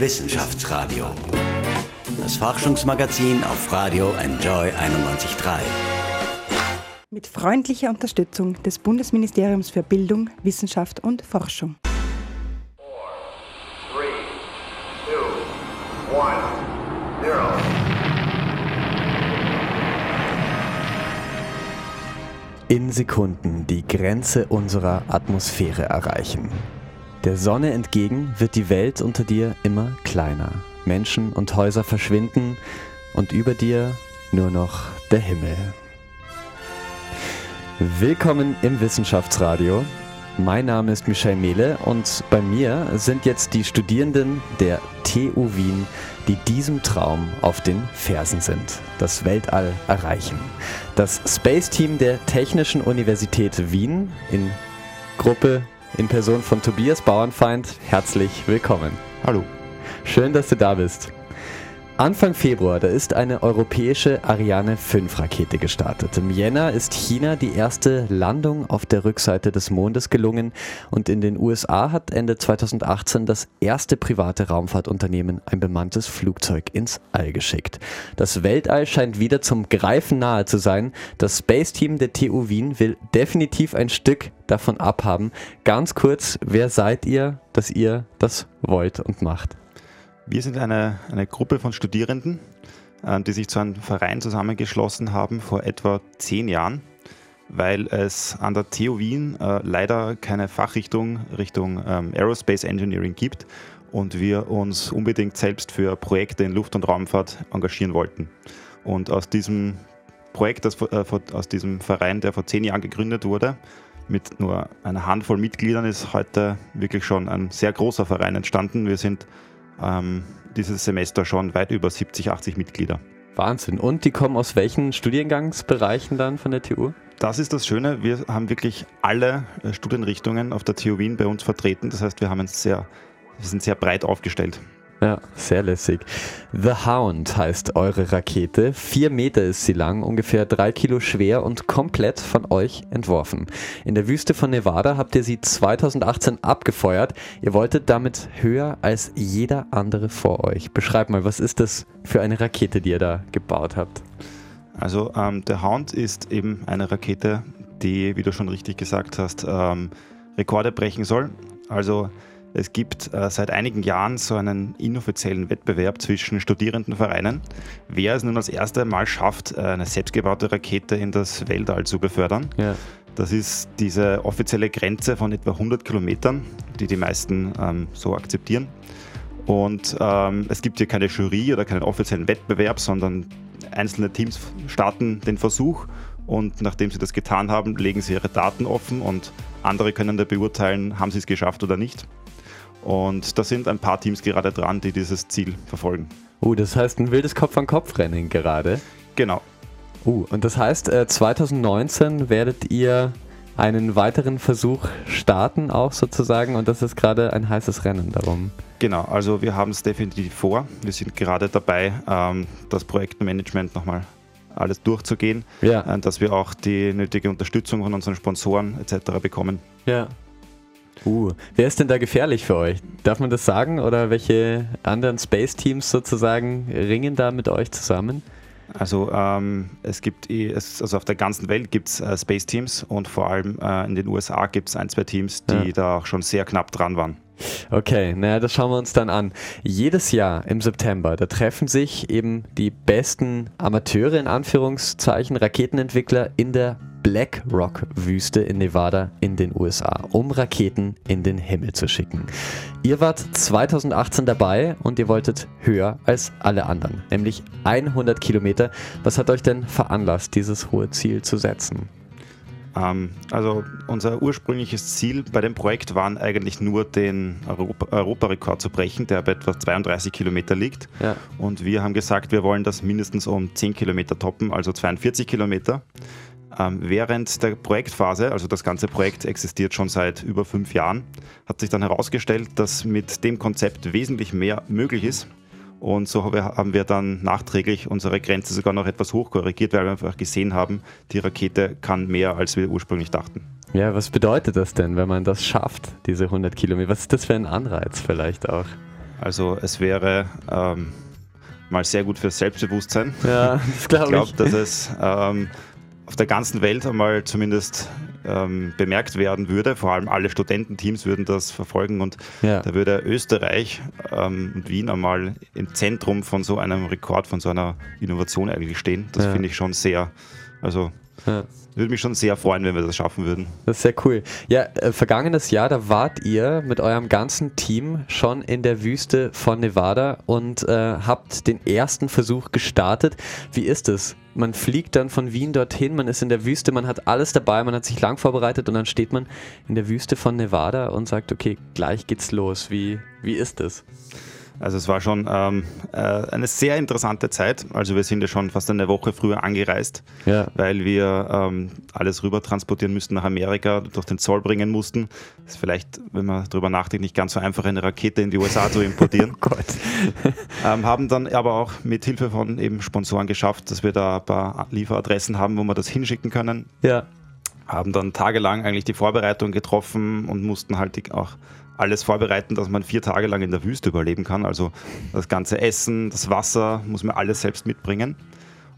Wissenschaftsradio. Das Forschungsmagazin auf Radio Enjoy 91.3. Mit freundlicher Unterstützung des Bundesministeriums für Bildung, Wissenschaft und Forschung. In Sekunden die Grenze unserer Atmosphäre erreichen. Der Sonne entgegen wird die Welt unter dir immer kleiner. Menschen und Häuser verschwinden und über dir nur noch der Himmel. Willkommen im Wissenschaftsradio. Mein Name ist Michel Mehle und bei mir sind jetzt die Studierenden der TU Wien, die diesem Traum auf den Fersen sind, das Weltall erreichen. Das Space Team der Technischen Universität Wien in Gruppe in Person von Tobias Bauernfeind, herzlich willkommen. Hallo. Schön, dass du da bist. Anfang Februar, da ist eine europäische Ariane 5 Rakete gestartet. Im Jänner ist China die erste Landung auf der Rückseite des Mondes gelungen und in den USA hat Ende 2018 das erste private Raumfahrtunternehmen ein bemanntes Flugzeug ins All geschickt. Das Weltall scheint wieder zum Greifen nahe zu sein. Das Space Team der TU Wien will definitiv ein Stück davon abhaben. Ganz kurz, wer seid ihr, dass ihr das wollt und macht? Wir sind eine, eine Gruppe von Studierenden, äh, die sich zu einem Verein zusammengeschlossen haben vor etwa zehn Jahren, weil es an der TU Wien äh, leider keine Fachrichtung Richtung ähm, Aerospace Engineering gibt und wir uns unbedingt selbst für Projekte in Luft- und Raumfahrt engagieren wollten. Und aus diesem Projekt, das, äh, aus diesem Verein, der vor zehn Jahren gegründet wurde, mit nur einer Handvoll Mitgliedern ist heute wirklich schon ein sehr großer Verein entstanden. Wir sind ähm, dieses Semester schon weit über 70, 80 Mitglieder. Wahnsinn. Und die kommen aus welchen Studiengangsbereichen dann von der TU? Das ist das Schöne. Wir haben wirklich alle äh, Studienrichtungen auf der TU Wien bei uns vertreten. Das heißt, wir, haben sehr, wir sind sehr breit aufgestellt. Ja, sehr lässig. The Hound heißt eure Rakete. Vier Meter ist sie lang, ungefähr drei Kilo schwer und komplett von euch entworfen. In der Wüste von Nevada habt ihr sie 2018 abgefeuert. Ihr wolltet damit höher als jeder andere vor euch. Beschreibt mal, was ist das für eine Rakete, die ihr da gebaut habt? Also ähm, der Hound ist eben eine Rakete, die, wie du schon richtig gesagt hast, ähm, Rekorde brechen soll. Also es gibt äh, seit einigen Jahren so einen inoffiziellen Wettbewerb zwischen Studierendenvereinen, wer es nun als erstes Mal schafft, äh, eine selbstgebaute Rakete in das Weltall zu befördern. Ja. Das ist diese offizielle Grenze von etwa 100 Kilometern, die die meisten ähm, so akzeptieren. Und ähm, es gibt hier keine Jury oder keinen offiziellen Wettbewerb, sondern einzelne Teams starten den Versuch und nachdem sie das getan haben, legen sie ihre Daten offen und andere können da beurteilen, haben sie es geschafft oder nicht. Und da sind ein paar Teams gerade dran, die dieses Ziel verfolgen. Uh, das heißt ein wildes Kopf-an-Kopf-Rennen gerade. Genau. Uh, und das heißt, 2019 äh, werdet ihr einen weiteren Versuch starten, auch sozusagen, und das ist gerade ein heißes Rennen darum. Genau, also wir haben es definitiv vor. Wir sind gerade dabei, ähm, das Projektmanagement nochmal alles durchzugehen, ja. Äh, dass wir auch die nötige Unterstützung von unseren Sponsoren etc. bekommen. Ja. Uh, wer ist denn da gefährlich für euch? Darf man das sagen? Oder welche anderen Space-Teams sozusagen ringen da mit euch zusammen? Also ähm, es gibt es, also auf der ganzen Welt gibt es äh, Space Teams und vor allem äh, in den USA gibt es ein, zwei Teams, die ja. da auch schon sehr knapp dran waren. Okay, naja, das schauen wir uns dann an. Jedes Jahr im September, da treffen sich eben die besten Amateure in Anführungszeichen, Raketenentwickler in der Black Rock Wüste in Nevada in den USA, um Raketen in den Himmel zu schicken. Ihr wart 2018 dabei und ihr wolltet höher als alle anderen, nämlich 100 Kilometer. Was hat euch denn veranlasst, dieses hohe Ziel zu setzen? Ähm, also unser ursprüngliches Ziel bei dem Projekt war eigentlich nur den Europa Europarekord zu brechen, der bei etwa 32 Kilometer liegt. Ja. Und wir haben gesagt, wir wollen das mindestens um 10 Kilometer toppen, also 42 Kilometer. Ähm, während der Projektphase, also das ganze Projekt existiert schon seit über fünf Jahren, hat sich dann herausgestellt, dass mit dem Konzept wesentlich mehr möglich ist. Und so haben wir dann nachträglich unsere Grenze sogar noch etwas hochkorrigiert, weil wir einfach gesehen haben, die Rakete kann mehr, als wir ursprünglich dachten. Ja, was bedeutet das denn, wenn man das schafft, diese 100 Kilometer? Was ist das für ein Anreiz vielleicht auch? Also es wäre ähm, mal sehr gut fürs Selbstbewusstsein. Ja, das glaube ich. glaube, dass es ähm, auf der ganzen Welt einmal zumindest ähm, bemerkt werden würde. Vor allem alle Studententeams würden das verfolgen und ja. da würde Österreich ähm, und Wien einmal im Zentrum von so einem Rekord, von so einer Innovation eigentlich stehen. Das ja. finde ich schon sehr, also ja. Würde mich schon sehr freuen, wenn wir das schaffen würden. Das ist sehr cool. Ja, äh, vergangenes Jahr, da wart ihr mit eurem ganzen Team schon in der Wüste von Nevada und äh, habt den ersten Versuch gestartet. Wie ist es? Man fliegt dann von Wien dorthin, man ist in der Wüste, man hat alles dabei, man hat sich lang vorbereitet und dann steht man in der Wüste von Nevada und sagt, okay, gleich geht's los. Wie, wie ist es? Also es war schon ähm, äh, eine sehr interessante Zeit. Also wir sind ja schon fast eine Woche früher angereist, ja. weil wir ähm, alles rüber transportieren müssten nach Amerika, durch den Zoll bringen mussten. Das ist vielleicht, wenn man darüber nachdenkt, nicht ganz so einfach, eine Rakete in die USA zu importieren. oh Gott. ähm, haben dann aber auch mit Hilfe von eben Sponsoren geschafft, dass wir da ein paar Lieferadressen haben, wo wir das hinschicken können. Ja. Haben dann tagelang eigentlich die Vorbereitung getroffen und mussten halt auch alles vorbereiten, dass man vier Tage lang in der Wüste überleben kann. Also das ganze Essen, das Wasser muss man alles selbst mitbringen.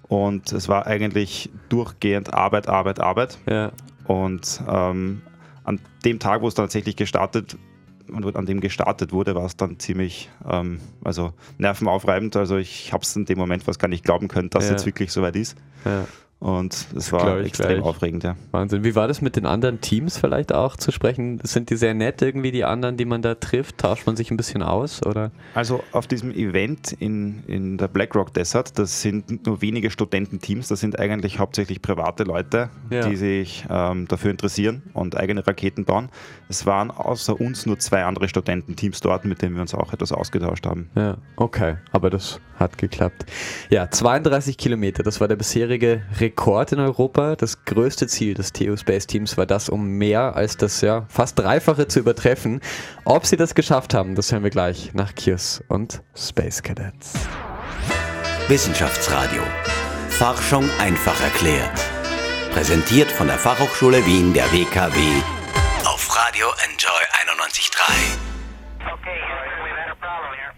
Und es war eigentlich durchgehend Arbeit, Arbeit, Arbeit. Ja. Und ähm, an dem Tag, wo es tatsächlich gestartet und an dem gestartet wurde, war es dann ziemlich ähm, also nervenaufreibend. Also ich habe es in dem Moment fast gar nicht glauben können, dass ja. jetzt wirklich soweit ist. Ja. Und es war extrem aufregend, ja. Wahnsinn. Wie war das mit den anderen Teams vielleicht auch zu sprechen? Sind die sehr nett irgendwie, die anderen, die man da trifft? Tauscht man sich ein bisschen aus? Oder? Also auf diesem Event in, in der BlackRock Desert, das sind nur wenige Studententeams, das sind eigentlich hauptsächlich private Leute, ja. die sich ähm, dafür interessieren und eigene Raketen bauen. Es waren außer uns nur zwei andere Studententeams dort, mit denen wir uns auch etwas ausgetauscht haben. Ja, okay, aber das hat geklappt. Ja, 32 Kilometer, das war der bisherige Rekord in Europa. Das größte Ziel des TU Space Teams war das, um mehr als das ja fast Dreifache zu übertreffen. Ob sie das geschafft haben, das hören wir gleich nach Kirs und Space Cadets. Wissenschaftsradio. Forschung einfach erklärt. Präsentiert von der Fachhochschule Wien der WKW auf Radio Enjoy 91.3. Okay, we've had a problem here.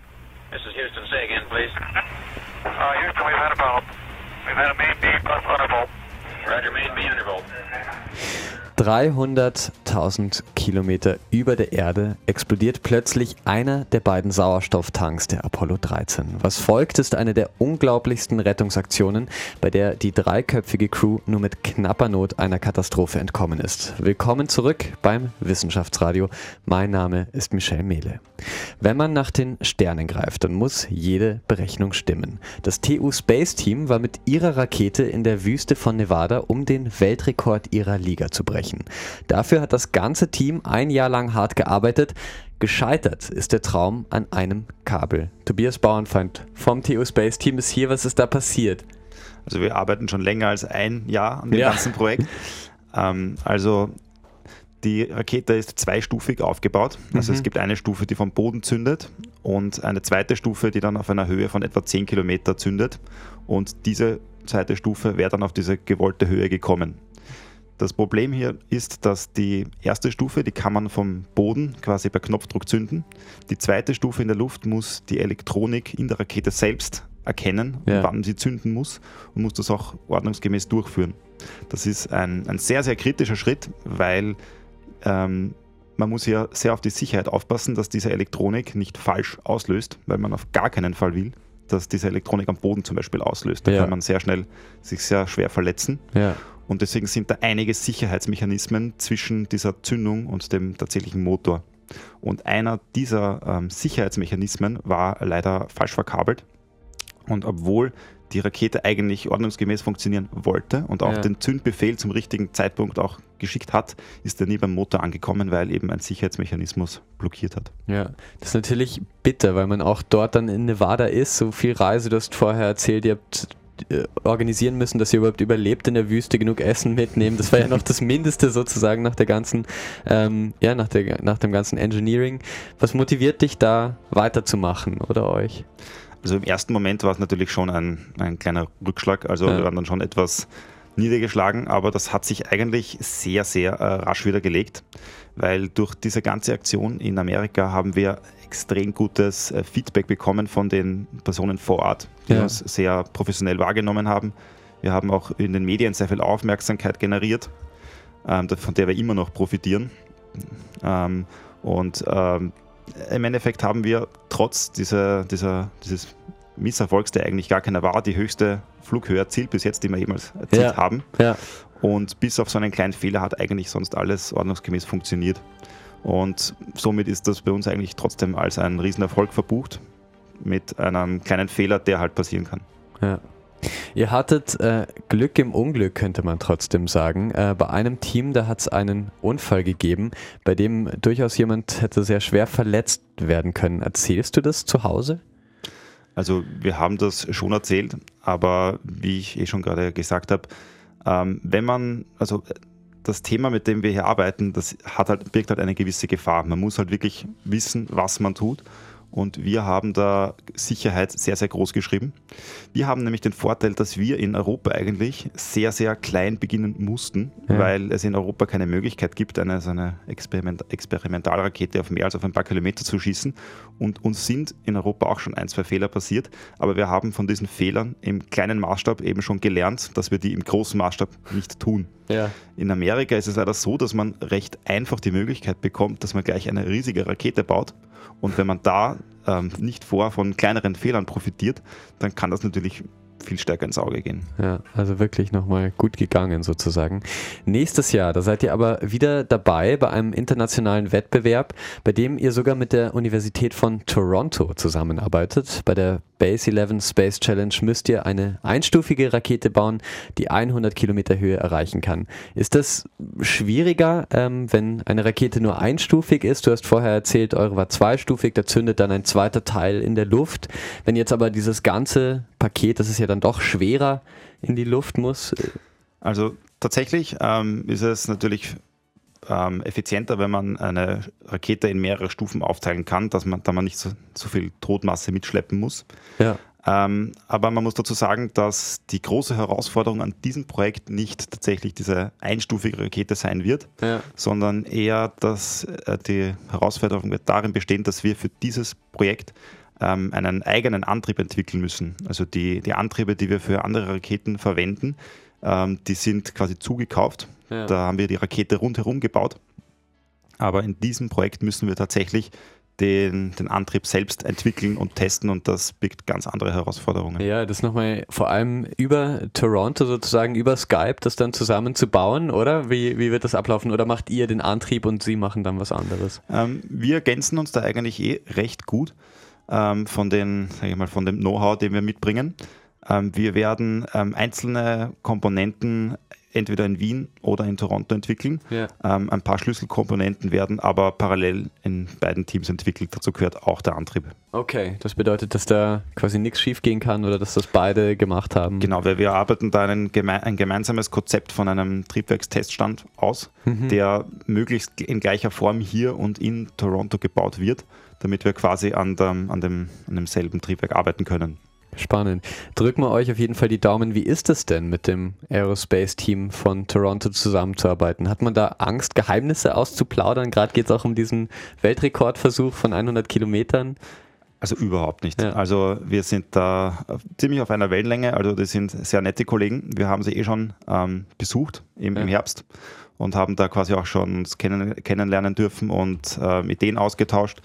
This is Houston. Say again, please. Uh, Houston, we've had a problem. We've had a main B plus undervolt. Roger, main B undervolt. 300.000 Kilometer über der Erde explodiert plötzlich einer der beiden Sauerstofftanks der Apollo 13. Was folgt, ist eine der unglaublichsten Rettungsaktionen, bei der die dreiköpfige Crew nur mit knapper Not einer Katastrophe entkommen ist. Willkommen zurück beim Wissenschaftsradio. Mein Name ist Michel Mehle. Wenn man nach den Sternen greift, dann muss jede Berechnung stimmen. Das TU Space Team war mit ihrer Rakete in der Wüste von Nevada, um den Weltrekord ihrer Liga zu brechen erreichen. Dafür hat das ganze Team ein Jahr lang hart gearbeitet. Gescheitert ist der Traum an einem Kabel. Tobias Bauernfeind vom TU Space Team ist hier. Was ist da passiert? Also wir arbeiten schon länger als ein Jahr an dem ja. ganzen Projekt. Ähm, also die Rakete ist zweistufig aufgebaut. Also mhm. es gibt eine Stufe, die vom Boden zündet und eine zweite Stufe, die dann auf einer Höhe von etwa 10 Kilometer zündet. Und diese zweite Stufe wäre dann auf diese gewollte Höhe gekommen. Das Problem hier ist, dass die erste Stufe, die kann man vom Boden quasi per Knopfdruck zünden. Die zweite Stufe in der Luft muss die Elektronik in der Rakete selbst erkennen, ja. wann sie zünden muss und muss das auch ordnungsgemäß durchführen. Das ist ein, ein sehr, sehr kritischer Schritt, weil ähm, man muss ja sehr auf die Sicherheit aufpassen, dass diese Elektronik nicht falsch auslöst, weil man auf gar keinen Fall will, dass diese Elektronik am Boden zum Beispiel auslöst. Da ja. kann man sehr schnell sich sehr schwer verletzen. Ja. Und deswegen sind da einige Sicherheitsmechanismen zwischen dieser Zündung und dem tatsächlichen Motor. Und einer dieser ähm, Sicherheitsmechanismen war leider falsch verkabelt. Und obwohl die Rakete eigentlich ordnungsgemäß funktionieren wollte und auch ja. den Zündbefehl zum richtigen Zeitpunkt auch geschickt hat, ist er nie beim Motor angekommen, weil eben ein Sicherheitsmechanismus blockiert hat. Ja, das ist natürlich bitter, weil man auch dort dann in Nevada ist. So viel Reise, du hast vorher erzählt, ihr habt organisieren müssen, dass ihr überhaupt überlebt in der Wüste, genug Essen mitnehmen. Das war ja noch das Mindeste sozusagen nach der ganzen, ähm, ja, nach, der, nach dem ganzen Engineering. Was motiviert dich da weiterzumachen oder euch? Also im ersten Moment war es natürlich schon ein, ein kleiner Rückschlag. Also ja. wir waren dann schon etwas niedergeschlagen, aber das hat sich eigentlich sehr, sehr äh, rasch wieder gelegt, weil durch diese ganze Aktion in Amerika haben wir extrem gutes äh, Feedback bekommen von den Personen vor Ort, die ja. uns sehr professionell wahrgenommen haben. Wir haben auch in den Medien sehr viel Aufmerksamkeit generiert, ähm, von der wir immer noch profitieren. Ähm, und ähm, im Endeffekt haben wir trotz dieser, dieser, dieses Misserfolgs, der eigentlich gar keiner war, die höchste Flughöhe erzielt bis jetzt, die wir jemals erzielt ja. haben. Ja. Und bis auf so einen kleinen Fehler hat eigentlich sonst alles ordnungsgemäß funktioniert. Und somit ist das bei uns eigentlich trotzdem als ein Riesenerfolg verbucht, mit einem kleinen Fehler, der halt passieren kann. Ja. Ihr hattet äh, Glück im Unglück, könnte man trotzdem sagen. Äh, bei einem Team, da hat es einen Unfall gegeben, bei dem durchaus jemand hätte sehr schwer verletzt werden können. Erzählst du das zu Hause? Also wir haben das schon erzählt, aber wie ich eh schon gerade gesagt habe, ähm, wenn man, also das Thema, mit dem wir hier arbeiten, das hat halt, birgt halt eine gewisse Gefahr. Man muss halt wirklich wissen, was man tut und wir haben da Sicherheit sehr, sehr groß geschrieben. Wir haben nämlich den Vorteil, dass wir in Europa eigentlich sehr, sehr klein beginnen mussten, ja. weil es in Europa keine Möglichkeit gibt, eine, so eine Experiment Experimentalrakete auf mehr als auf ein paar Kilometer zu schießen. Und uns sind in Europa auch schon ein, zwei Fehler passiert, aber wir haben von diesen Fehlern im kleinen Maßstab eben schon gelernt, dass wir die im großen Maßstab nicht tun. Ja. In Amerika ist es leider so, dass man recht einfach die Möglichkeit bekommt, dass man gleich eine riesige Rakete baut und wenn man da ähm, nicht vor von kleineren Fehlern profitiert, dann kann das natürlich viel stärker ins Auge gehen. Ja, also wirklich nochmal gut gegangen sozusagen. Nächstes Jahr, da seid ihr aber wieder dabei bei einem internationalen Wettbewerb, bei dem ihr sogar mit der Universität von Toronto zusammenarbeitet. Bei der Base 11 Space Challenge müsst ihr eine einstufige Rakete bauen, die 100 Kilometer Höhe erreichen kann. Ist das schwieriger, ähm, wenn eine Rakete nur einstufig ist? Du hast vorher erzählt, eure war zweistufig, da zündet dann ein zweiter Teil in der Luft. Wenn jetzt aber dieses ganze Paket, das ist ja dann doch schwerer, in die Luft muss? Äh, also tatsächlich ähm, ist es natürlich ähm, effizienter, wenn man eine Rakete in mehrere Stufen aufteilen kann, dass man, da man nicht so, so viel Todmasse mitschleppen muss. Ja. Ähm, aber man muss dazu sagen, dass die große Herausforderung an diesem Projekt nicht tatsächlich diese einstufige Rakete sein wird, ja. sondern eher, dass äh, die Herausforderung wird darin bestehen, dass wir für dieses Projekt ähm, einen eigenen Antrieb entwickeln müssen. Also die, die Antriebe, die wir für andere Raketen verwenden, ähm, die sind quasi zugekauft. Ja. Da haben wir die Rakete rundherum gebaut. Aber in diesem Projekt müssen wir tatsächlich den, den Antrieb selbst entwickeln und testen und das birgt ganz andere Herausforderungen. Ja, das nochmal vor allem über Toronto sozusagen, über Skype, das dann zusammen zu bauen, oder? Wie, wie wird das ablaufen? Oder macht ihr den Antrieb und sie machen dann was anderes? Ähm, wir ergänzen uns da eigentlich eh recht gut ähm, von, den, sag ich mal, von dem Know-how, den wir mitbringen. Ähm, wir werden ähm, einzelne Komponenten entweder in Wien oder in Toronto entwickeln. Ja. Ähm, ein paar Schlüsselkomponenten werden aber parallel in beiden Teams entwickelt. Dazu gehört auch der Antrieb. Okay, das bedeutet, dass da quasi nichts schief gehen kann oder dass das beide gemacht haben. Genau, weil wir arbeiten da geme ein gemeinsames Konzept von einem Triebwerksteststand aus, mhm. der möglichst in gleicher Form hier und in Toronto gebaut wird, damit wir quasi an, dem, an, dem, an demselben Triebwerk arbeiten können. Spannend. Drücken wir euch auf jeden Fall die Daumen. Wie ist es denn, mit dem Aerospace-Team von Toronto zusammenzuarbeiten? Hat man da Angst, Geheimnisse auszuplaudern? Gerade geht es auch um diesen Weltrekordversuch von 100 Kilometern. Also überhaupt nicht. Ja. Also wir sind da ziemlich auf einer Wellenlänge. Also das sind sehr nette Kollegen. Wir haben sie eh schon ähm, besucht im, ja. im, Herbst und haben da quasi auch schon uns kennen, kennenlernen dürfen und äh, Ideen ausgetauscht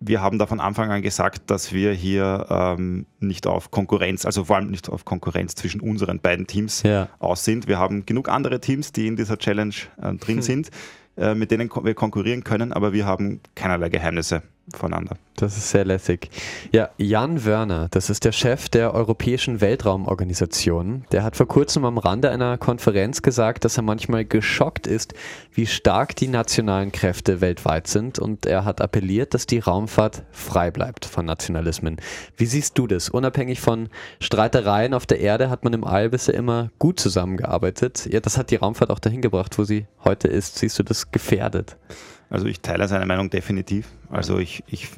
wir haben da von Anfang an gesagt, dass wir hier ähm, nicht auf Konkurrenz, also vor allem nicht auf Konkurrenz zwischen unseren beiden Teams ja. aus sind. Wir haben genug andere Teams, die in dieser Challenge äh, drin hm. sind, äh, mit denen wir konkurrieren können, aber wir haben keinerlei Geheimnisse voneinander. Das ist sehr lässig. Ja, Jan Wörner, das ist der Chef der Europäischen Weltraumorganisation. Der hat vor kurzem am Rande einer Konferenz gesagt, dass er manchmal geschockt ist, wie stark die nationalen Kräfte weltweit sind und er hat appelliert, dass die Raumfahrt frei bleibt von Nationalismen. Wie siehst du das? Unabhängig von Streitereien auf der Erde hat man im All bisher immer gut zusammengearbeitet. Ja, das hat die Raumfahrt auch dahin gebracht, wo sie heute ist. Siehst du das gefährdet? Also ich teile seine Meinung definitiv. Also ich, ich,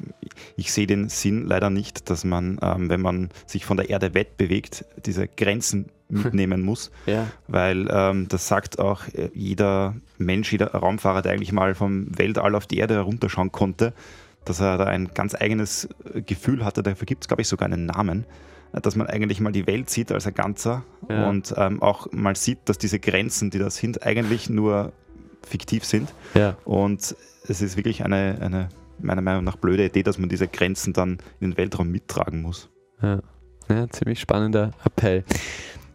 ich sehe den Sinn leider nicht, dass man, ähm, wenn man sich von der Erde wegbewegt, diese Grenzen mitnehmen muss. ja. Weil ähm, das sagt auch äh, jeder Mensch, jeder Raumfahrer, der eigentlich mal vom Weltall auf die Erde herunterschauen konnte, dass er da ein ganz eigenes Gefühl hatte. Dafür gibt es, glaube ich, sogar einen Namen dass man eigentlich mal die Welt sieht als ein Ganzer ja. und ähm, auch mal sieht, dass diese Grenzen, die da sind, eigentlich nur fiktiv sind. Ja. Und es ist wirklich eine, eine, meiner Meinung nach, blöde Idee, dass man diese Grenzen dann in den Weltraum mittragen muss. Ja, ja ziemlich spannender Appell.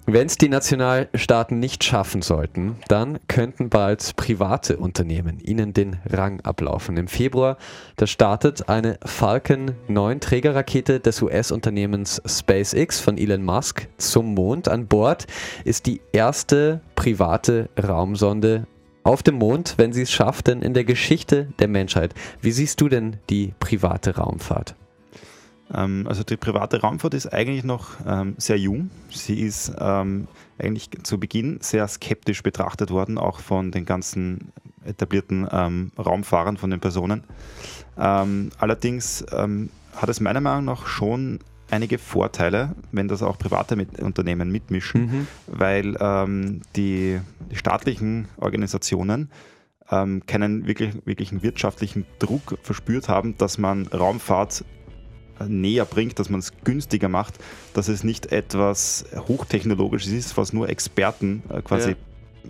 Wenn es die Nationalstaaten nicht schaffen sollten, dann könnten bald private Unternehmen ihnen den Rang ablaufen. Im Februar, da startet eine Falcon 9 Trägerrakete des US-Unternehmens SpaceX von Elon Musk zum Mond. An Bord ist die erste private Raumsonde auf dem Mond, wenn sie es schafft, denn in der Geschichte der Menschheit. Wie siehst du denn die private Raumfahrt? Ähm, also die private Raumfahrt ist eigentlich noch ähm, sehr jung. Sie ist ähm, eigentlich zu Beginn sehr skeptisch betrachtet worden, auch von den ganzen etablierten Raumfahrern, von den Personen. Allerdings hat es meiner Meinung nach schon einige Vorteile, wenn das auch private mit Unternehmen mitmischen, mhm. weil die, die, staatlichen Organisationen keinen wirklich, wirklichen wirtschaftlichen Druck verspürt haben, dass man Raumfahrt näher bringt, dass man es günstiger macht, dass es nicht etwas Hochtechnologisches ist, was nur Experten äh, quasi ja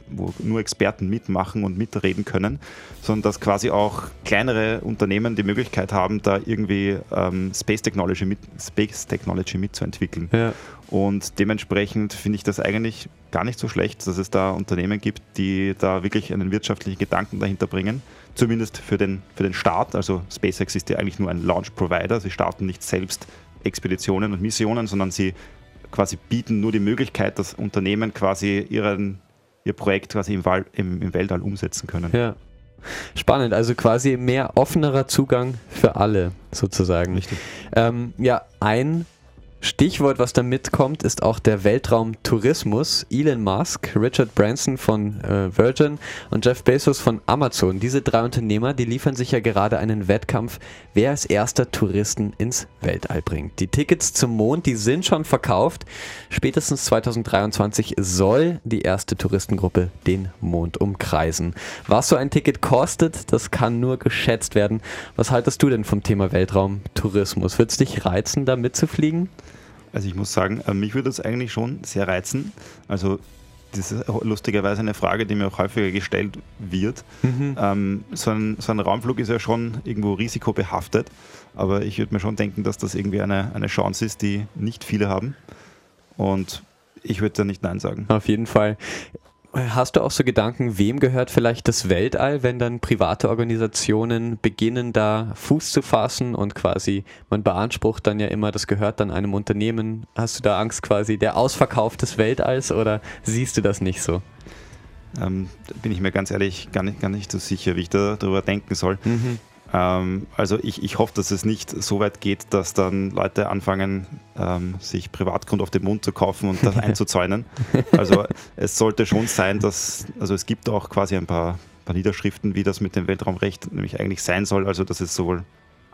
wo nur Experten mitmachen und mitreden können, sondern dass quasi auch kleinere Unternehmen die Möglichkeit haben, da irgendwie ähm, Space, Technology mit, Space Technology mitzuentwickeln. Ja. Und dementsprechend finde ich das eigentlich gar nicht so schlecht, dass es da Unternehmen gibt, die da wirklich einen wirtschaftlichen Gedanken dahinter bringen zumindest für den, für den Start. Also SpaceX ist ja eigentlich nur ein Launch-Provider. Sie starten nicht selbst Expeditionen und Missionen, sondern sie quasi bieten nur die Möglichkeit, dass Unternehmen quasi ihren, ihr Projekt quasi im, Wal, im, im Weltall umsetzen können. Ja. Spannend, also quasi mehr offenerer Zugang für alle sozusagen. Richtig. Ähm, ja, ein Stichwort, was da mitkommt, ist auch der Weltraumtourismus. Elon Musk, Richard Branson von äh, Virgin und Jeff Bezos von Amazon. Diese drei Unternehmer, die liefern sich ja gerade einen Wettkampf, wer als erster Touristen ins Weltall bringt. Die Tickets zum Mond, die sind schon verkauft. Spätestens 2023 soll die erste Touristengruppe den Mond umkreisen. Was so ein Ticket kostet, das kann nur geschätzt werden. Was haltest du denn vom Thema Weltraumtourismus? Wird es dich reizen, da mitzufliegen? Also ich muss sagen, äh, mich würde das eigentlich schon sehr reizen. Also das ist lustigerweise eine Frage, die mir auch häufiger gestellt wird. Mhm. Ähm, so, ein, so, ein, Raumflug ist ja schon irgendwo risikobehaftet, aber ich würde mir schon denken, dass das irgendwie eine, eine Chance ist, die nicht viele haben. Und ich würde da nicht Nein sagen. Auf jeden Fall. Hast du auch so Gedanken, wem gehört vielleicht das Weltall, wenn dann private Organisationen beginnen, da Fuß zu fassen und quasi, man beansprucht dann ja immer, das gehört dann einem Unternehmen. Hast du da Angst quasi der Ausverkauf des Weltalls oder siehst du das nicht so? Ähm, bin ich mir ganz ehrlich gar nicht, gar nicht so sicher, wie ich da, darüber denken soll. Mhm. Ähm, also ich, ich hoffe, dass es nicht so weit geht, dass dann Leute anfangen, ähm, sich Privatgrund auf den Mund zu kaufen und das einzuzäunen. Also es sollte schon sein, dass, also es gibt auch quasi ein paar, paar Niederschriften, wie das mit dem Weltraumrecht nämlich eigentlich sein soll, also dass es sowohl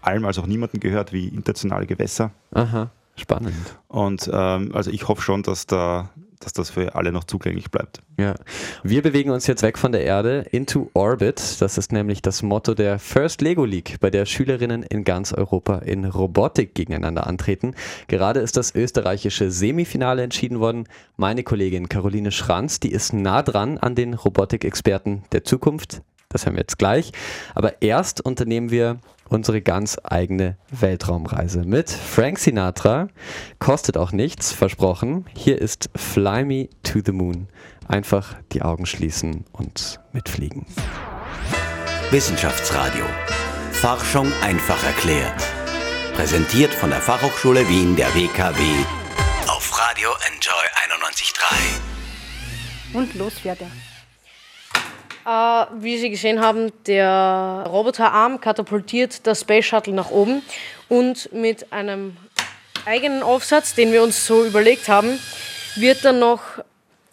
allem als auch niemandem gehört wie internationale Gewässer. Aha, spannend. Und ähm, also ich hoffe schon, dass da dass das für alle noch zugänglich bleibt. Ja. Wir bewegen uns jetzt weg von der Erde into Orbit. Das ist nämlich das Motto der First Lego League, bei der Schülerinnen in ganz Europa in Robotik gegeneinander antreten. Gerade ist das österreichische Semifinale entschieden worden. Meine Kollegin Caroline Schranz, die ist nah dran an den Robotikexperten der Zukunft. Das hören wir jetzt gleich. Aber erst unternehmen wir unsere ganz eigene Weltraumreise mit Frank Sinatra. Kostet auch nichts, versprochen. Hier ist Fly Me to the Moon. Einfach die Augen schließen und mitfliegen. Wissenschaftsradio. Forschung einfach erklärt. Präsentiert von der Fachhochschule Wien der WKW auf Radio Enjoy 91.3. Und los wird er. Äh, wie Sie gesehen haben, der Roboterarm katapultiert das Space Shuttle nach oben und mit einem eigenen Aufsatz, den wir uns so überlegt haben, wird dann noch,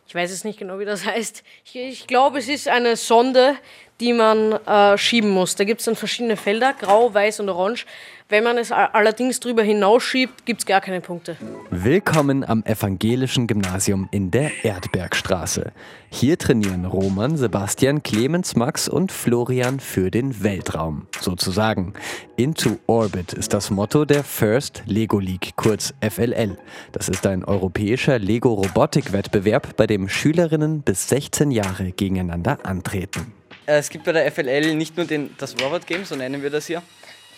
ich weiß es nicht genau, wie das heißt, ich, ich glaube, es ist eine Sonde, die man äh, schieben muss. Da gibt es dann verschiedene Felder, grau, weiß und orange. Wenn man es allerdings drüber hinausschiebt, gibt es gar keine Punkte. Willkommen am Evangelischen Gymnasium in der Erdbergstraße. Hier trainieren Roman, Sebastian, Clemens, Max und Florian für den Weltraum, sozusagen. Into Orbit ist das Motto der First Lego League, kurz FLL. Das ist ein europäischer Lego-Robotik-Wettbewerb, bei dem Schülerinnen bis 16 Jahre gegeneinander antreten. Äh, es gibt bei der FLL nicht nur den, das Robot Game, so nennen wir das hier,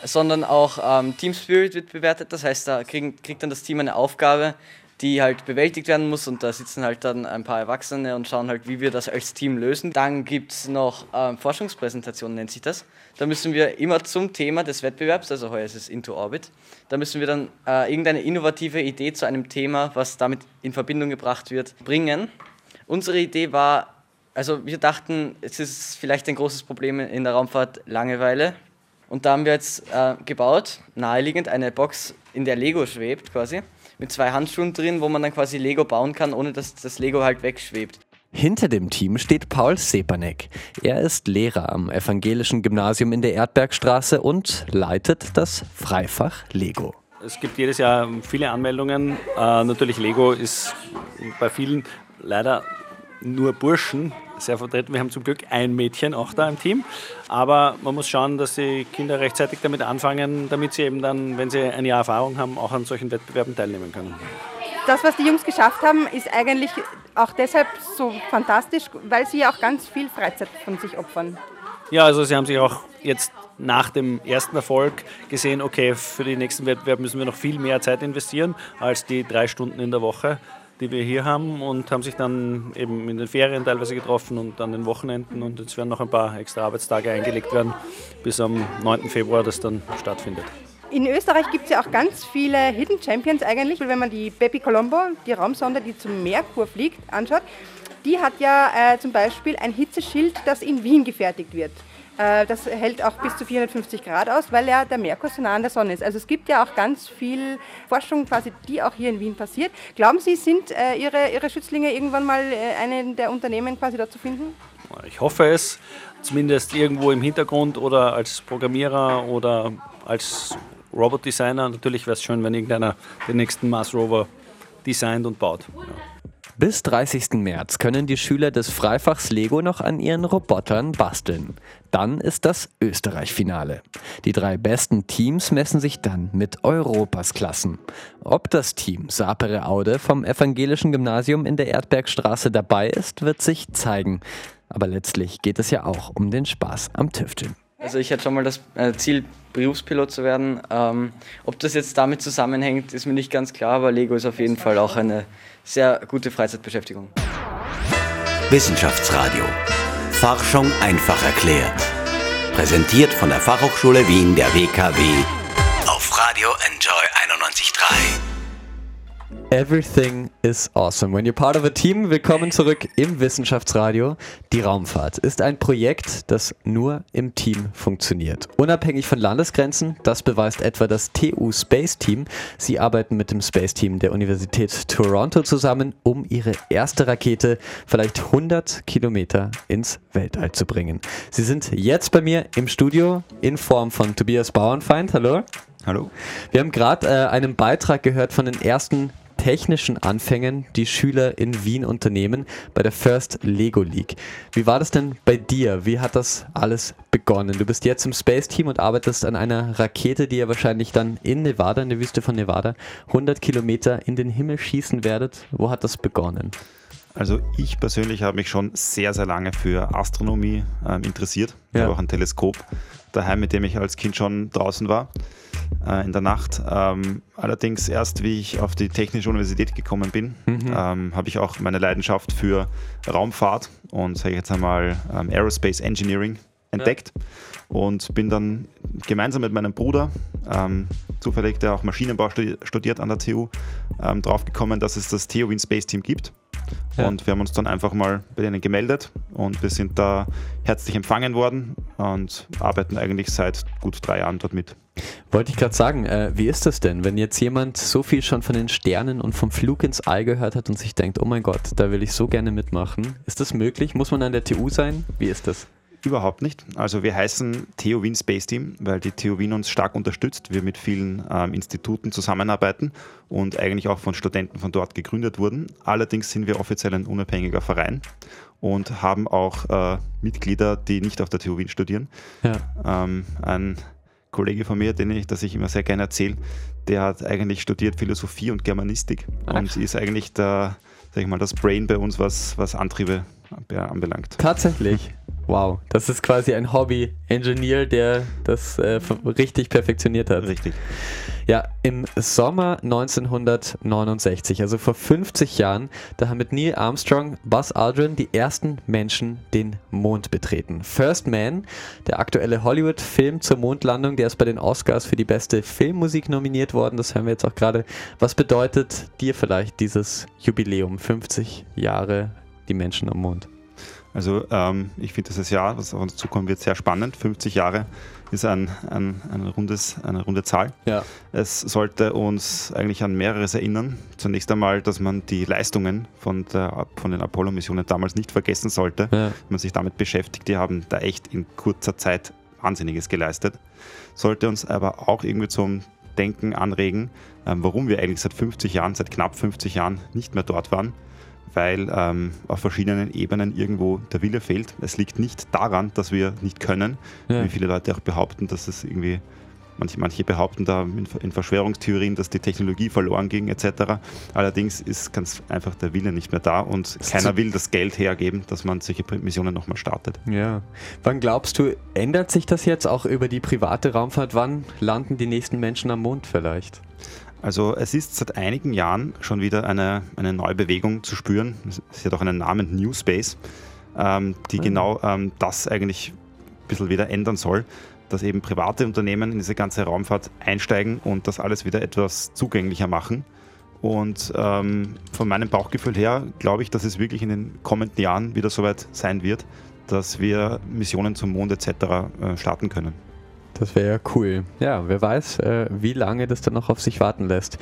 sondern auch ähm, Team Spirit wird bewertet. Das heißt, da krieg, kriegt dann das Team eine Aufgabe, die halt bewältigt werden muss und da sitzen halt dann ein paar Erwachsene und schauen halt, wie wir das als Team lösen. Dann gibt es noch ähm, Forschungspräsentationen, nennt sich das. Da müssen wir immer zum Thema des Wettbewerbs, also heuer ist es Into Orbit, da müssen wir dann äh, irgendeine innovative Idee zu einem Thema, was damit in Verbindung gebracht wird, bringen. Unsere Idee war, also wir dachten, es ist vielleicht ein großes Problem in der Raumfahrt Langeweile. Und da haben wir jetzt äh, gebaut, naheliegend, eine Box, in der Lego schwebt quasi, mit zwei Handschuhen drin, wo man dann quasi Lego bauen kann, ohne dass das Lego halt wegschwebt. Hinter dem Team steht Paul Sepanek. Er ist Lehrer am Evangelischen Gymnasium in der Erdbergstraße und leitet das Freifach Lego. Es gibt jedes Jahr viele Anmeldungen. Äh, natürlich Lego ist bei vielen leider nur Burschen sehr vertreten. Wir haben zum Glück ein Mädchen auch da im Team. Aber man muss schauen, dass die Kinder rechtzeitig damit anfangen, damit sie eben dann, wenn sie ein Jahr Erfahrung haben, auch an solchen Wettbewerben teilnehmen können. Das, was die Jungs geschafft haben, ist eigentlich auch deshalb so fantastisch, weil sie ja auch ganz viel Freizeit von sich opfern. Ja, also sie haben sich auch jetzt nach dem ersten Erfolg gesehen, okay, für den nächsten Wettbewerb müssen wir noch viel mehr Zeit investieren als die drei Stunden in der Woche die wir hier haben und haben sich dann eben in den Ferien teilweise getroffen und an den Wochenenden und jetzt werden noch ein paar extra Arbeitstage eingelegt werden, bis am 9. Februar das dann stattfindet. In Österreich gibt es ja auch ganz viele Hidden Champions eigentlich, wenn man die Bepi Colombo, die Raumsonde, die zum Merkur fliegt, anschaut. Die hat ja äh, zum Beispiel ein Hitzeschild, das in Wien gefertigt wird. Äh, das hält auch bis zu 450 Grad aus, weil ja der Merkur so nah an der Sonne ist. Also es gibt ja auch ganz viel Forschung, quasi, die auch hier in Wien passiert. Glauben Sie, sind äh, Ihre, Ihre Schützlinge irgendwann mal äh, einen der Unternehmen quasi dort zu finden? Ich hoffe es, zumindest irgendwo im Hintergrund oder als Programmierer oder als Robot-Designer. Natürlich wäre es schön, wenn irgendeiner den nächsten Mars Rover designt und baut. Ja. Bis 30. März können die Schüler des Freifachs Lego noch an ihren Robotern basteln. Dann ist das Österreich-Finale. Die drei besten Teams messen sich dann mit Europas Klassen. Ob das Team Sapere Aude vom Evangelischen Gymnasium in der Erdbergstraße dabei ist, wird sich zeigen. Aber letztlich geht es ja auch um den Spaß am Tüfteln. Also ich hatte schon mal das äh, Ziel, Berufspilot zu werden. Ähm, ob das jetzt damit zusammenhängt, ist mir nicht ganz klar, aber Lego ist auf jeden Fall auch eine sehr gute Freizeitbeschäftigung. Wissenschaftsradio. Forschung einfach erklärt. Präsentiert von der Fachhochschule Wien der WKW auf Radio Enjoy 91.3. Everything is awesome. When you're part of a team, willkommen zurück im Wissenschaftsradio. Die Raumfahrt ist ein Projekt, das nur im Team funktioniert. Unabhängig von Landesgrenzen, das beweist etwa das TU Space Team. Sie arbeiten mit dem Space Team der Universität Toronto zusammen, um ihre erste Rakete vielleicht 100 Kilometer ins Weltall zu bringen. Sie sind jetzt bei mir im Studio in Form von Tobias Bauernfeind. Hallo. Hallo. Wir haben gerade äh, einen Beitrag gehört von den ersten technischen Anfängen die Schüler in Wien unternehmen bei der First Lego League. Wie war das denn bei dir? Wie hat das alles begonnen? Du bist jetzt im Space Team und arbeitest an einer Rakete, die ihr wahrscheinlich dann in Nevada, in der Wüste von Nevada, 100 Kilometer in den Himmel schießen werdet. Wo hat das begonnen? Also ich persönlich habe mich schon sehr, sehr lange für Astronomie ähm, interessiert. Ich Ja. habe auch ein Teleskop daheim, mit dem ich als Kind schon draußen war äh, in der Nacht. Ähm, allerdings erst, wie ich auf die Technische Universität gekommen bin, ähm, habe ich auch meine Leidenschaft für Raumfahrt und sage ich jetzt einmal ähm, Aerospace Engineering entdeckt und bin dann gemeinsam mit meinem Bruder, ähm, zufällig der auch Maschinenbau studi- studiert an der TU, ähm, draufgekommen, dass es das TU Wien Space Team gibt. Ja. Und wir haben uns dann einfach mal bei denen gemeldet und wir sind da herzlich empfangen worden und arbeiten eigentlich seit gut drei Jahren dort mit. Wollte ich gerade sagen, äh, wie ist das denn, wenn jetzt jemand so viel schon von den Sternen und vom Flug ins All gehört hat und sich denkt, oh mein Gott, da will ich so gerne mitmachen. Ist das möglich? Muss man an der TU sein? Wie ist das? Überhaupt nicht. Also wir heißen Theo Wien Space Team, weil die Theo Wien uns stark unterstützt. Wir mit vielen ähm, Instituten zusammenarbeiten und eigentlich auch von Studenten von dort gegründet wurden. Allerdings sind wir offiziell ein unabhängiger Verein und haben auch äh, Mitglieder, die nicht auf der TU Wien studieren. Ja. Ähm, ein Kollege von mir, den ich, das ich immer sehr gerne erzähle, der hat eigentlich studiert Philosophie und Germanistik Ach. und ist eigentlich der, sag ich mal, das Brain bei uns, was, was Antriebe anbelangt. Tatsächlich. Wow, das ist quasi ein Hobby-Engineer, der das äh, richtig perfektioniert hat. Richtig. Ja, im Sommer 1969, also vor 50 Jahren, da haben mit Neil Armstrong, Buzz Aldrin die ersten Menschen den Mond betreten. First Man, der aktuelle Hollywood-Film zur Mondlandung, der ist bei den Oscars für die beste Filmmusik nominiert worden. Das hören wir jetzt auch gerade. Was bedeutet dir vielleicht dieses Jubiläum? 50 Jahre die Menschen am Mond. Also ähm, ich finde dieses Jahr, was auf uns zukommen wird, sehr spannend. 50 Jahre ist ein, ein, ein rundes, eine runde Zahl. Ja. Es sollte uns eigentlich an mehreres erinnern. Zunächst einmal, dass man die Leistungen von, der, von den Apollo-Missionen damals nicht vergessen sollte. Ja. Wenn man sich damit beschäftigt, die haben da echt in kurzer Zeit Wahnsinniges geleistet. Sollte uns aber auch irgendwie zum Denken anregen, ähm, warum wir eigentlich seit 50 Jahren, seit knapp 50 Jahren nicht mehr dort waren weil ähm, auf verschiedenen Ebenen irgendwo der Wille fehlt. Es liegt nicht daran, dass wir nicht können, ja. wie viele Leute auch behaupten, dass es irgendwie, manche, manche behaupten da in, in Verschwörungstheorien, dass die Technologie verloren ging etc. Allerdings ist ganz einfach der Wille nicht mehr da und das keiner will das Geld hergeben, dass man solche Missionen nochmal startet. Ja. Wann glaubst du, ändert sich das jetzt auch über die private Raumfahrt? Wann landen die nächsten Menschen am Mond vielleicht? Also es ist seit einigen Jahren schon wieder eine, eine neue Bewegung zu spüren. Es hat auch einen Namen New Space, ähm, die mhm. genau ähm, das eigentlich ein bisschen wieder ändern soll, dass eben private Unternehmen in diese ganze Raumfahrt einsteigen und das alles wieder etwas zugänglicher machen. Und ähm, von meinem Bauchgefühl her glaube ich, dass es wirklich in den kommenden Jahren wieder soweit sein wird, dass wir Missionen zum Mond etc. Äh, starten können. Das wäre ja cool. Ja, wer weiß, äh, wie lange das dann noch auf sich warten lässt.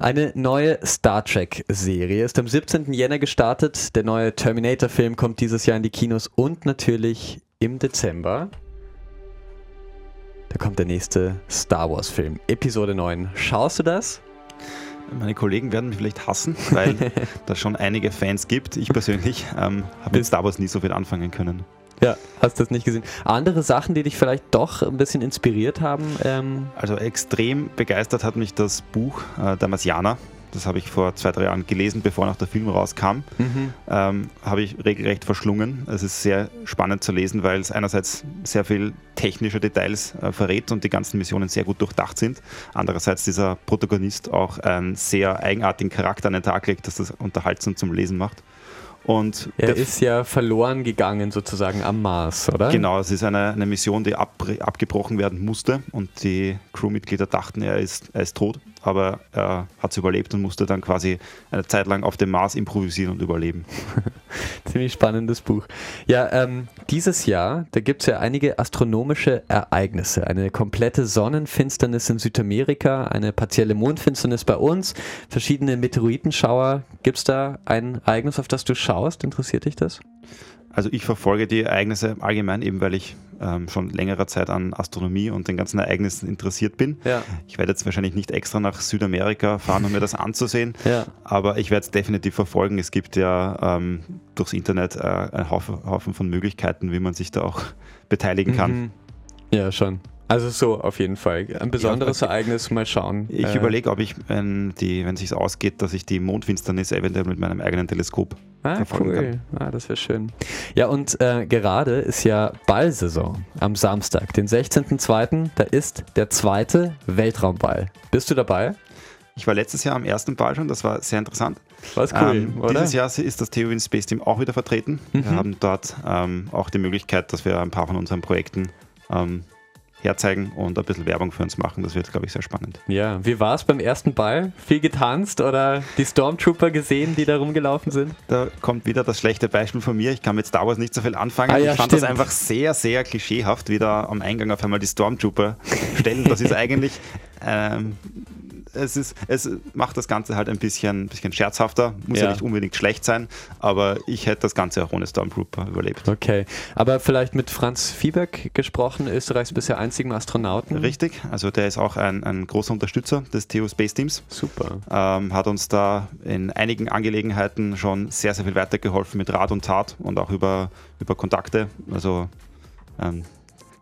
Eine neue Star Trek-Serie ist am 17. Jänner gestartet. Der neue Terminator-Film kommt dieses Jahr in die Kinos und natürlich im Dezember. Da kommt der nächste Star Wars-Film, Episode 9. Schaust du das? Meine Kollegen werden mich vielleicht hassen, weil da schon einige Fans gibt. Ich persönlich ähm, habe mit Star Wars nie so viel anfangen können. Ja, hast du das nicht gesehen. Andere Sachen, die dich vielleicht doch ein bisschen inspiriert haben? Ähm also extrem begeistert hat mich das Buch äh, Der Marsianer. Das habe ich vor zwei, drei Jahren gelesen, bevor noch der Film rauskam. Mhm. Ähm, habe ich regelrecht verschlungen. Es ist sehr spannend zu lesen, weil es einerseits sehr viel technische Details äh, verrät und die ganzen Missionen sehr gut durchdacht sind. Andererseits dieser Protagonist auch einen sehr eigenartigen Charakter an den Tag legt, dass das unterhaltsam zum Lesen macht. Und er ist ja verloren gegangen sozusagen am Mars, oder? Genau, es ist eine, eine Mission, die ab, abgebrochen werden musste und die Crewmitglieder dachten, er ist, er ist tot, aber er hat es überlebt und musste dann quasi eine Zeit lang auf dem Mars improvisieren und überleben. Ziemlich spannendes Buch. Ja, ähm, dieses Jahr, da gibt es ja einige astronomische Ereignisse. Eine komplette Sonnenfinsternis in Südamerika, eine partielle Mondfinsternis bei uns, verschiedene Meteoritenschauer. Gibt es da ein Ereignis, auf das du schaust? Interessiert dich das? Also ich verfolge die Ereignisse allgemein, eben weil ich ähm, schon längere Zeit an Astronomie und den ganzen Ereignissen interessiert bin. Ja. Ich werde jetzt wahrscheinlich nicht extra nach Südamerika fahren, um mir das anzusehen, ja. aber ich werde es definitiv verfolgen. Es gibt ja ähm, durchs Internet äh, einen Haufen, Haufen, von Möglichkeiten, wie man sich da auch beteiligen kann. Mhm. Ja, schon. Also so auf jeden Fall. Ein besonderes ja, Ereignis, mal schauen. Ich äh, überlege, ob ich, wenn es sich ausgeht, dass ich die Mondfinsternis eventuell mit meinem eigenen Teleskop ah, verfolgen cool. kann. Ah, das wäre schön. Ja, und äh, gerade ist ja Ballsaison am Samstag, den 16.02. Da ist der zweite Weltraumball. Bist du dabei? Ich war letztes Jahr am ersten Ball schon, das war sehr interessant. War cool, ähm, oder? Dieses Jahr ist das Theorin Space Team auch wieder vertreten. Mhm. Wir haben dort ähm, auch die Möglichkeit, dass wir ein paar von unseren Projekten ähm, herzeigen und ein bisschen Werbung für uns machen. Das wird, glaube ich, sehr spannend. Ja, wie war es beim ersten Ball? Viel getanzt oder die Stormtrooper gesehen, die da rumgelaufen sind? Da kommt wieder das schlechte Beispiel von mir. Ich kann mit Star Wars nicht so viel anfangen. Ah, ja, ich fand stimmt. das einfach sehr, sehr klischeehaft, wie da am Eingang auf einmal die Stormtrooper stellen. Das ist eigentlich ähm, es, ist, es macht das Ganze halt ein bisschen, bisschen scherzhafter, muss ja. ja. nicht unbedingt schlecht sein, aber ich hätte das Ganze auch ohne Stormtrooper überlebt. Okay, aber vielleicht mit Franz Fieberg gesprochen, Österreichs bisher einzigen Astronauten. Richtig, also der ist auch ein, ein großer Unterstützer des TU Space Teams. Super. Ähm, hat uns da in einigen Angelegenheiten schon sehr, sehr viel weitergeholfen mit Rat und Tat und auch über, über Kontakte. Also ähm,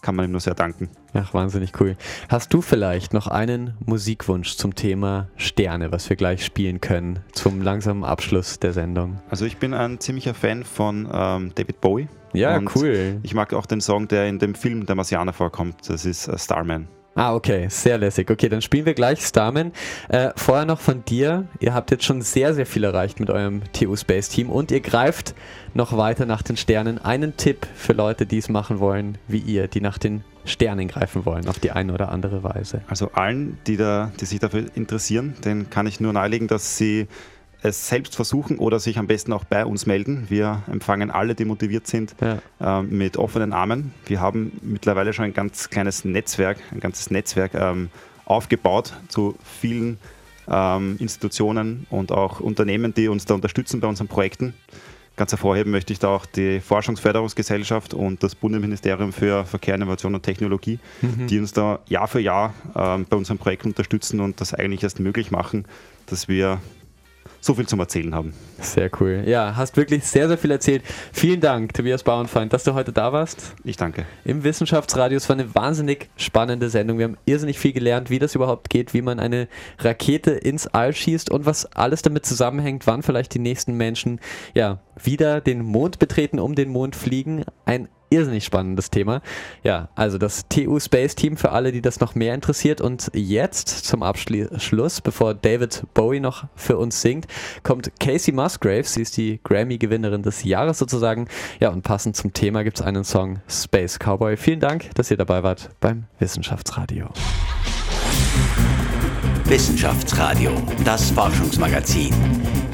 kann man ihm nur sehr danken. Ach, wahnsinnig cool. Hast du vielleicht noch einen Musikwunsch zum Thema Sterne, was wir gleich spielen können, zum langsamen Abschluss der Sendung? Also ich bin ein ziemlicher Fan von ähm, David Bowie. Ja, cool. Ich mag auch den Song, der in dem Film Der Marsianer vorkommt. Das ist uh, Starman. Ah, okay, sehr lässig. Okay, dann spielen wir gleich Starman. Äh, vorher noch von dir. Ihr habt jetzt schon sehr, sehr viel erreicht mit eurem TU Space Team und ihr greift noch weiter nach den Sternen. Einen Tipp für Leute, die es machen wollen, wie ihr, die nach den Sternen greifen wollen, auf die eine oder andere Weise. Also allen, die, da, die sich dafür interessieren, den kann ich nur nahelegen, dass sie es selbst versuchen oder sich am besten auch bei uns melden. Wir empfangen alle, die motiviert sind, ja. äh, mit offenen Armen. Wir haben mittlerweile schon ein ganz kleines Netzwerk, ein ganzes Netzwerk ähm, aufgebaut zu vielen ähm, Institutionen und auch Unternehmen, die uns da unterstützen bei unseren Projekten. Ganz hervorheben möchte ich da auch die Forschungsförderungsgesellschaft und das Bundesministerium für Verkehr, Innovation und Technologie, mhm. die uns da Jahr für Jahr ähm, bei unseren Projekten unterstützen und das eigentlich erst möglich machen, dass wir so viel zum Erzählen haben. Sehr cool. Ja, hast wirklich sehr, sehr viel erzählt. Vielen Dank, Tobias Bauernfeind, dass du heute da warst. Ich danke. Im Wissenschaftsradio. Es war eine wahnsinnig spannende Sendung. Wir haben irrsinnig viel gelernt, wie das überhaupt geht, wie man eine Rakete ins All schießt und was alles damit zusammenhängt, wann vielleicht die nächsten Menschen ja wieder den Mond betreten, um den Mond fliegen. Ein irrsinnig spannendes Thema. Ja, also das TU Space Team für alle, die das noch mehr interessiert. Und jetzt zum Abschluss, bevor David Bowie noch für uns singt, kommt Casey Musgraves. Sie ist die Grammy-Gewinnerin des Jahres sozusagen. Ja, und passend zum Thema gibt es einen Song Space Cowboy. Vielen Dank, dass ihr dabei wart beim Wissenschaftsradio. Wissenschaftsradio, das Forschungsmagazin.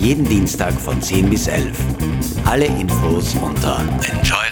Jeden Dienstag von 10 bis 11. Alle Infos unter Enjoy